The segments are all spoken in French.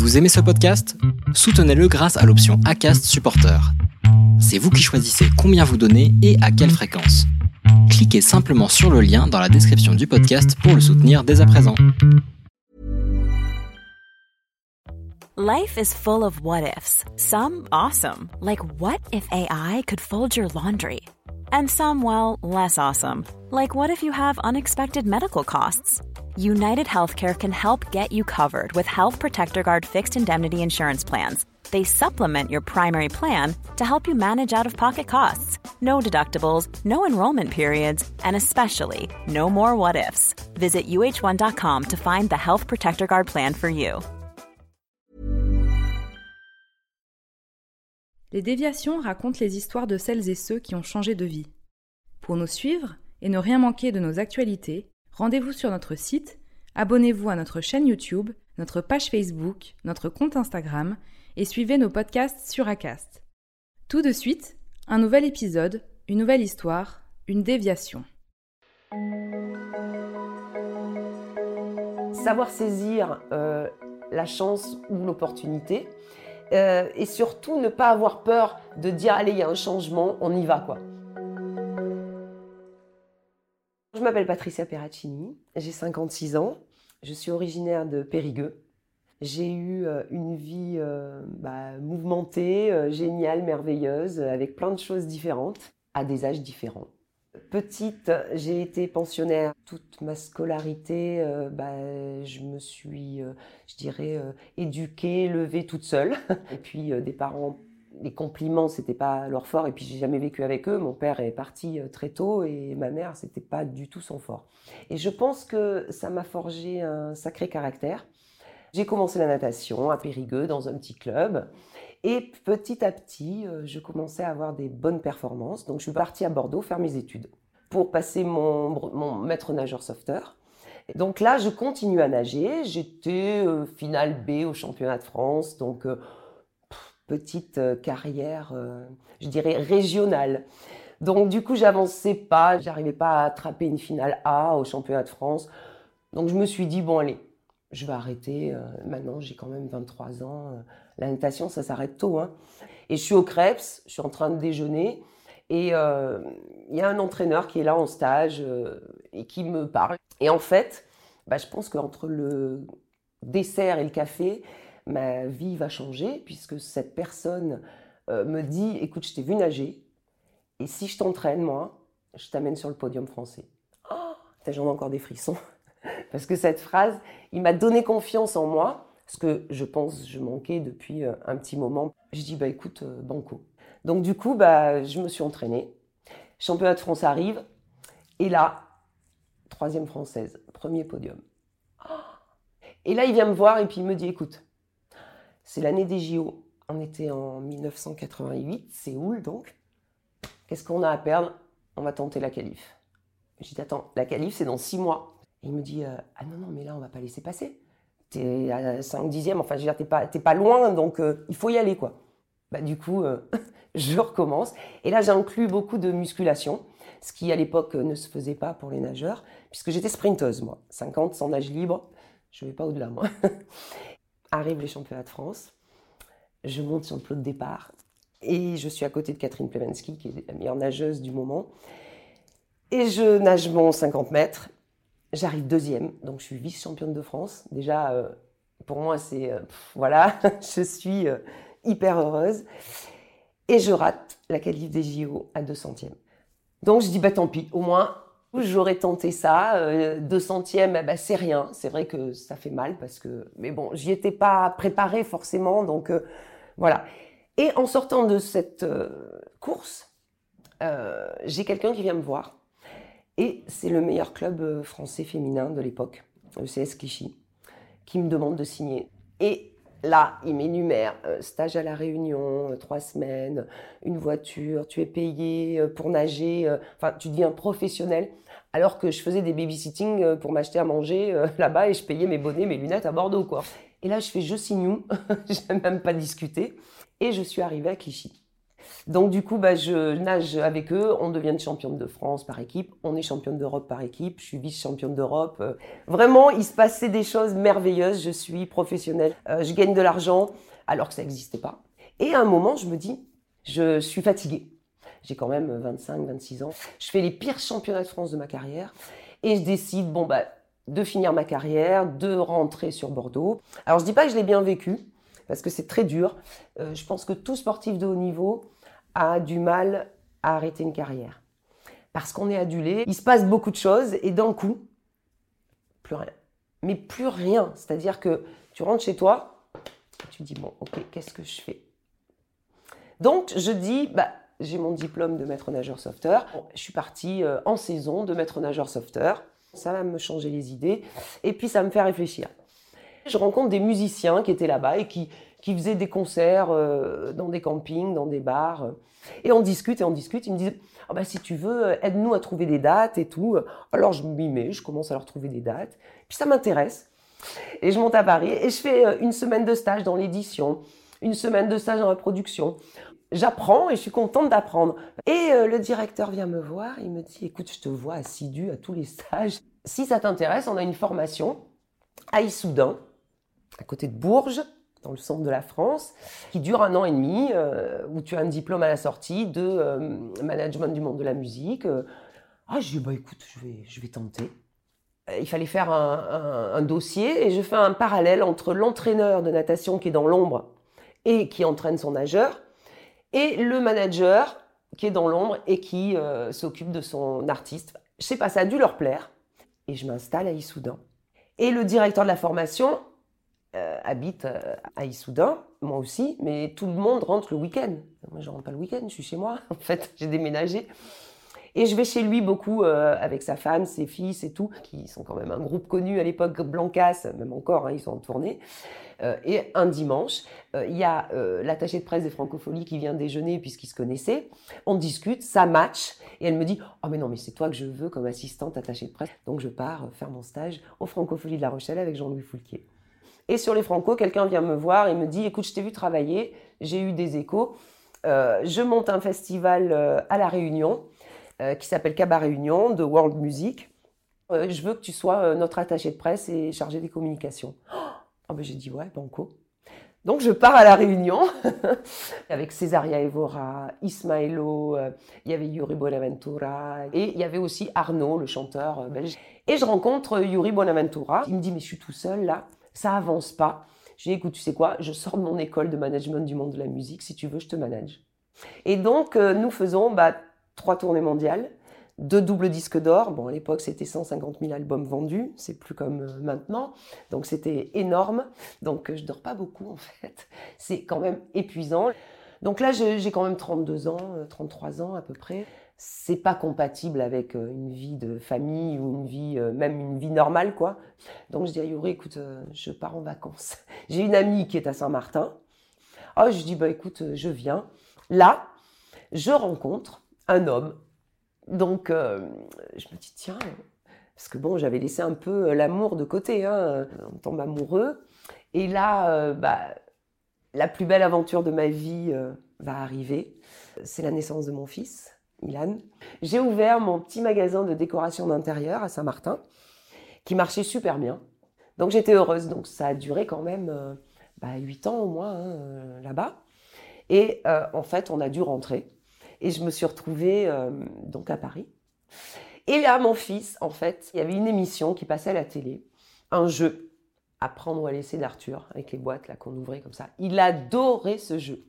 Vous aimez ce podcast? Soutenez-le grâce à l'option ACAST Supporter. C'est vous qui choisissez combien vous donnez et à quelle fréquence. Cliquez simplement sur le lien dans la description du podcast pour le soutenir dès à présent. Life is full of what ifs. Some awesome, like what if AI could fold your laundry? And some, well, less awesome, like what if you have unexpected medical costs? United Healthcare can help get you covered with Health Protector Guard fixed indemnity insurance plans. They supplement your primary plan to help you manage out of pocket costs. No deductibles, no enrollment periods, and especially no more what ifs. Visit uh1.com to find the Health Protector Guard plan for you. Les déviations racontent les histoires de celles et ceux qui ont changé de vie. Pour nous suivre et ne rien manquer de nos actualités, rendez-vous sur notre site, abonnez-vous à notre chaîne YouTube, notre page Facebook, notre compte Instagram et suivez nos podcasts sur Acast. Tout de suite, un nouvel épisode, une nouvelle histoire, une déviation. Savoir saisir euh, la chance ou l'opportunité euh, et surtout ne pas avoir peur de dire allez il y a un changement, on y va. Je m'appelle Patricia Perracini, j'ai 56 ans, je suis originaire de Périgueux. J'ai eu euh, une vie euh, bah, mouvementée, euh, géniale, merveilleuse, avec plein de choses différentes, à des âges différents. Petite, j'ai été pensionnaire toute ma scolarité. bah, je me suis, je dirais, éduquée, levée toute seule. Et puis des parents les compliments, c'était pas leur fort. Et puis j'ai jamais vécu avec eux. Mon père est parti euh, très tôt et ma mère, c'était pas du tout son fort. Et je pense que ça m'a forgé un sacré caractère. J'ai commencé la natation à Périgueux dans un petit club. Et petit à petit, euh, je commençais à avoir des bonnes performances. Donc je suis partie à Bordeaux faire mes études pour passer mon, mon maître nageur sauveteur. Donc là, je continue à nager. J'étais euh, finale B au championnat de France. Donc petite euh, carrière, euh, je dirais, régionale. Donc du coup, j'avançais pas, j'arrivais pas à attraper une finale A au championnat de France. Donc je me suis dit, bon allez, je vais arrêter. Euh, maintenant, j'ai quand même 23 ans. la natation, ça s'arrête tôt. Hein. Et je suis au Krebs, je suis en train de déjeuner. Et il y a un entraîneur qui est là en stage et qui me parle. Et en fait, bah, je pense qu'entre le dessert et le café, ma vie va changer puisque cette personne euh, me dit écoute, je t'ai vu nager et si je t'entraîne, moi, je t'amène sur le podium français. Oh, j'en ai encore des frissons parce que cette phrase, il m'a donné confiance en moi, ce que je pense je manquais depuis euh, un petit moment. Je dis bah écoute, euh, banco. Donc du coup, bah, je me suis entraînée. Championnat de France arrive et là, troisième française, premier podium. Oh. Et là, il vient me voir et puis il me dit écoute, c'est l'année des JO. On était en 1988, Séoul donc. Qu'est-ce qu'on a à perdre? On va tenter la qualif. Je dis attends, la qualif c'est dans six mois. Et il me dit euh, ah non non mais là on va pas laisser passer. T'es à 5 dixièmes, enfin je veux dire t'es pas pas loin donc euh, il faut y aller quoi. Bah du coup euh, je recommence et là j'inclus beaucoup de musculation, ce qui à l'époque ne se faisait pas pour les nageurs puisque j'étais sprinteuse moi, 50 sans nage libre, je vais pas au-delà moi. Arrivent les championnats de France. Je monte sur le plot de départ. Et je suis à côté de Catherine Plewensky, qui est la meilleure nageuse du moment. Et je nage mon 50 mètres. J'arrive deuxième, donc je suis vice-championne de France. Déjà, euh, pour moi, c'est... Euh, voilà, je suis euh, hyper heureuse. Et je rate la qualif des JO à 2 centièmes. Donc je dis, bah tant pis, au moins J'aurais tenté ça, euh, deux centièmes, eh ben, c'est rien. C'est vrai que ça fait mal parce que, mais bon, j'y étais pas préparée forcément, donc euh, voilà. Et en sortant de cette euh, course, j'ai quelqu'un qui vient me voir et c'est le meilleur club français féminin de l'époque, le CS Clichy, qui me demande de signer. Là, il m'énumère stage à la Réunion, trois semaines, une voiture, tu es payé pour nager, enfin, tu deviens professionnel alors que je faisais des babysitting euh, pour m'acheter à manger euh, là-bas et je payais mes bonnets, mes lunettes à Bordeaux, quoi. Et là, je fais je signe n'ai même pas discuté. Et je suis arrivée à Clichy. Donc du coup, bah, je nage avec eux, on devient championne de France par équipe, on est championne d'Europe par équipe, je suis vice-championne d'Europe. Euh, vraiment, il se passait des choses merveilleuses, je suis professionnelle, euh, je gagne de l'argent alors que ça n'existait pas. Et à un moment, je me dis, je suis fatiguée. J'ai quand même 25, 26 ans. Je fais les pires championnats de France de ma carrière et je décide, bon, bah, de finir ma carrière, de rentrer sur Bordeaux. Alors je dis pas que je l'ai bien vécu, parce que c'est très dur. Euh, je pense que tout sportif de haut niveau a du mal à arrêter une carrière. Parce qu'on est adulé, il se passe beaucoup de choses et d'un coup, plus rien. Mais plus rien. C'est-à-dire que tu rentres chez toi, tu dis, bon, ok, qu'est-ce que je fais? Donc je dis, bah, j'ai mon diplôme de maître nageur sauveteur. je suis partie euh, en saison de maître nageur sauveteur. Ça va me changer les idées et puis ça me fait réfléchir. Je rencontre des musiciens qui étaient là-bas et qui, qui faisaient des concerts euh, dans des campings, dans des bars. Et on discute et on discute. Ils me disent bah, si tu veux, aide-nous à trouver des dates et tout. Alors je m'y mets, je commence à leur trouver des dates. Puis ça m'intéresse. Et je monte à Paris et je fais euh, une semaine de stage dans l'édition, une semaine de stage dans la production. J'apprends et je suis contente d'apprendre. Et euh, le directeur vient me voir, il me dit écoute, je te vois assidu à tous les stages. Si ça t'intéresse, on a une formation à Issoudun, à côté de Bourges, dans le centre de la France, qui dure un an et demi, euh, où tu as un diplôme à la sortie de euh, management du monde de la musique. Ah, je dis, bah écoute, je vais, je vais tenter. Il fallait faire un, dossier et je fais un parallèle entre l'entraîneur de natation qui est dans l'ombre et qui entraîne son nageur, et le manager qui est dans l'ombre et qui euh, s'occupe de son artiste. Je sais pas, ça a dû leur plaire. Et je m'installe à Issoudun. Et le directeur de la formation euh, habite euh, à Issoudun, moi aussi, mais tout le monde rentre le week-end. Moi, je rentre pas le week-end, je suis chez moi. En fait, j'ai déménagé. Et je vais chez lui beaucoup avec sa femme, ses fils et tout, qui sont quand même un groupe connu à l'époque, Blancas, même encore, hein, ils sont en tournée. Euh, et un dimanche, euh, il y a euh, l'attaché de presse des Francopholies qui vient déjeuner puisqu'ils se connaissaient. On discute, ça match. Et elle me dit Oh, mais non, mais c'est toi que je veux comme assistante attachée de presse. Donc je pars faire mon stage aux Francopholies de La Rochelle avec Jean-Louis Foulquier. Et sur les Franco, quelqu'un vient me voir et me dit Écoute, je t'ai vu travailler, j'ai eu des échos. je monte un festival à La Réunion qui s'appelle Cabaret Réunion de World Music. je veux que tu sois notre attaché de presse et chargé des communications. Oh ben j'ai dit ouais, banco. Donc je pars à la réunion avec Césaria Evora, Ismaelo, euh, il y avait Yuri Bonaventura et il y avait aussi Arnaud, le chanteur euh, belge. Et je rencontre Yuri Bonaventura. Il me dit mais je suis tout seul là, ça avance pas. J'ai dit écoute, tu sais quoi, je sors de mon école de management du monde de la musique, si tu veux, je te manage. Et donc euh, nous faisons bah, trois tournées mondiales deux doubles disques d'or. Bon, à l'époque, c'était 150 000 albums vendus. C'est plus comme euh, maintenant. Donc, c'était énorme. Donc, je dors pas beaucoup, en fait. C'est quand même épuisant. Donc là, j'ai quand même 32 ans, 33 euh, ans à peu près. C'est pas compatible avec euh, une vie de famille ou une vie, même une vie normale, quoi. Donc, je dis à Yuri, écoute, je pars en vacances. J'ai une amie qui est à Saint-Martin. Oh, je dis, bah écoute, je viens. Là, je rencontre un homme donc, euh, je me dis, tiens, parce que bon, j'avais laissé un peu euh, l'amour de côté, hein, on tombe amoureux. Et là, euh, bah, la plus belle aventure de ma vie va arriver. C'est la naissance de mon fils, Ilan. J'ai ouvert mon petit magasin de décoration d'intérieur à Saint-Martin, qui marchait super bien. Donc j'étais heureuse. Donc ça a duré quand même bah, 8 ans au moins hein, là-bas. Et en fait, on a dû rentrer et je me suis retrouvée euh, donc à Paris. Et là, mon fils, en fait, il y avait une émission qui passait à la télé, un jeu, à prendre ou à laisser d'Arthur, avec les boîtes là qu'on ouvrait comme ça. Il adorait ce jeu.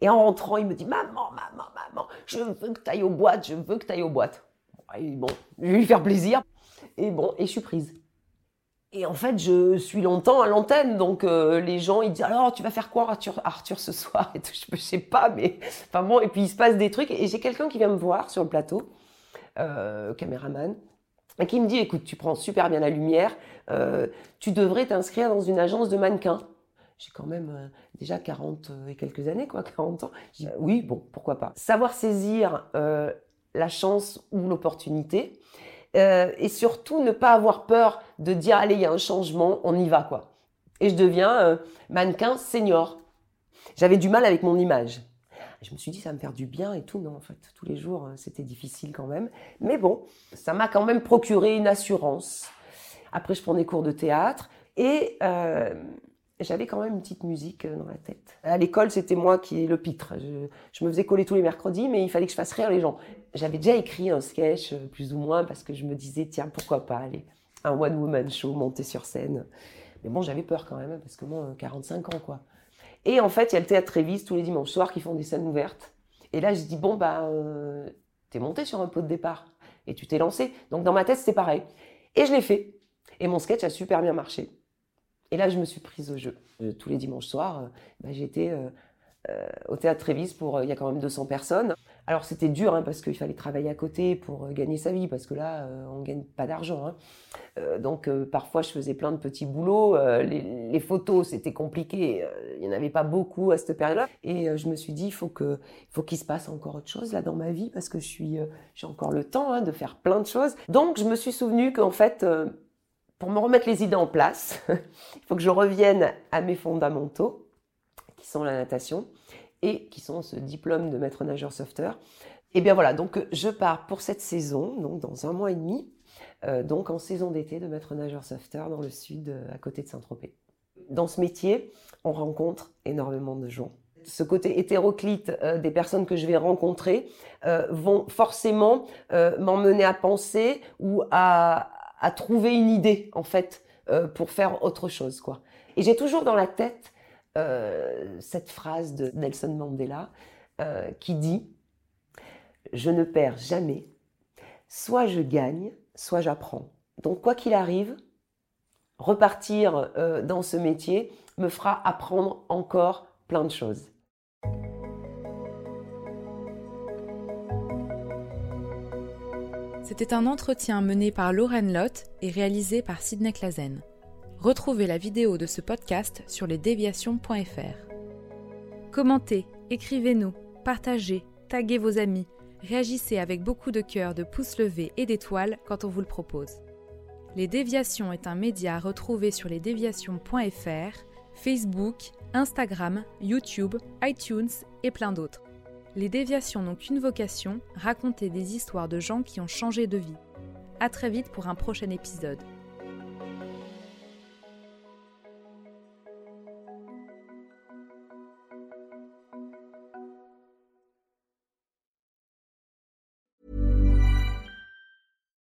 Et en rentrant, il me dit Maman, maman, maman, je veux que tu ailles aux boîtes, je veux que tu ailles aux boîtes. bon, je vais lui faire plaisir. Et bon, et je suis prise. Et en fait, je suis longtemps à l'antenne, donc euh, les gens ils disent alors tu vas faire quoi Arthur, Arthur ce soir? Et Je sais pas, mais enfin bon. Et puis il se passe des trucs et j'ai quelqu'un qui vient me voir sur le plateau, euh, caméraman, qui me dit écoute, tu prends super bien la lumière, euh, tu devrais t'inscrire dans une agence de mannequins. J'ai quand même déjà 40 et quelques années, quoi, 40 ans. Dis, oui, bon, pourquoi pas. Savoir saisir la chance ou l'opportunité. Euh, et surtout ne pas avoir peur de dire allez il y a un changement, on y va quoi. Et je deviens euh, mannequin senior. J'avais du mal avec mon image. Je me suis dit, ça va me faire du bien et tout. Non, en fait, tous les jours, euh, c'était difficile quand même. Mais bon, ça m'a quand même procuré une assurance. Après, je prenais cours de théâtre et euh, j'avais quand même une petite musique euh, dans la tête. À l'école, c'était moi qui le pitre. Je, me faisais coller tous les mercredis, mais il fallait que je fasse rire les gens. J'avais déjà écrit un sketch, plus ou moins, parce que je me disais, tiens, pourquoi pas aller un one-woman show, monter sur scène. Mais bon, j'avais peur quand même, parce que moi, 45 ans, quoi. Et en fait, il y a le théâtre Trévis tous les dimanches soirs qui font des scènes ouvertes. Et là, je dis, bon, bah, euh, t'es monté sur un pot de départ et tu t'es lancé. Donc dans ma tête, c'était pareil. Et je l'ai fait. Et mon sketch a super bien marché. Et là, je me suis prise au jeu. Euh, tous les dimanches soirs, euh, bah, j'étais au théâtre Trévis pour, il y a quand même 200 personnes. Alors c'était dur hein, parce qu'il fallait travailler à côté pour euh, gagner sa vie parce que là euh, on gagne pas d'argent. Hein. Euh, donc parfois je faisais plein de petits boulots. Les, photos c'était compliqué, il n'y en avait pas beaucoup à cette période-là. Et je me suis dit il faut que faut qu'il se passe encore autre chose là dans ma vie parce que je suis j'ai encore le temps hein, de faire plein de choses. Donc je me suis souvenu qu'en fait pour me remettre les idées en place, il faut que je revienne à mes fondamentaux qui sont la natation et qui sont ce diplôme de maître nageur sauveteur. Et bien voilà, donc je pars pour cette saison, donc dans un mois et demi, euh, donc en saison d'été de maître nageur sauveteur dans le sud, euh, à côté de Saint-Tropez. Dans ce métier, on rencontre énormément de gens. Ce côté hétéroclite euh, des personnes que je vais rencontrer vont forcément m'emmener à penser ou à, à, trouver une idée en fait pour faire autre chose quoi. Et j'ai toujours dans la tête euh, cette phrase de Nelson Mandela euh, qui dit Je ne perds jamais, soit je gagne, soit j'apprends. Donc, quoi qu'il arrive, repartir euh, dans ce métier me fera apprendre encore plein de choses. C'était un entretien mené par Lauren Lott et réalisé par Sidney Clazen. Retrouvez la vidéo de ce podcast sur lesdéviations.fr. Commentez, écrivez-nous, partagez, taguez vos amis, réagissez avec beaucoup de cœur, de pouces levés et d'étoiles quand on vous le propose. Les Déviations est un média à retrouver sur lesdéviations.fr, Facebook, Instagram, YouTube, iTunes et plein d'autres. Les Déviations n'ont qu'une vocation, raconter des histoires de gens qui ont changé de vie. A très vite pour un prochain épisode.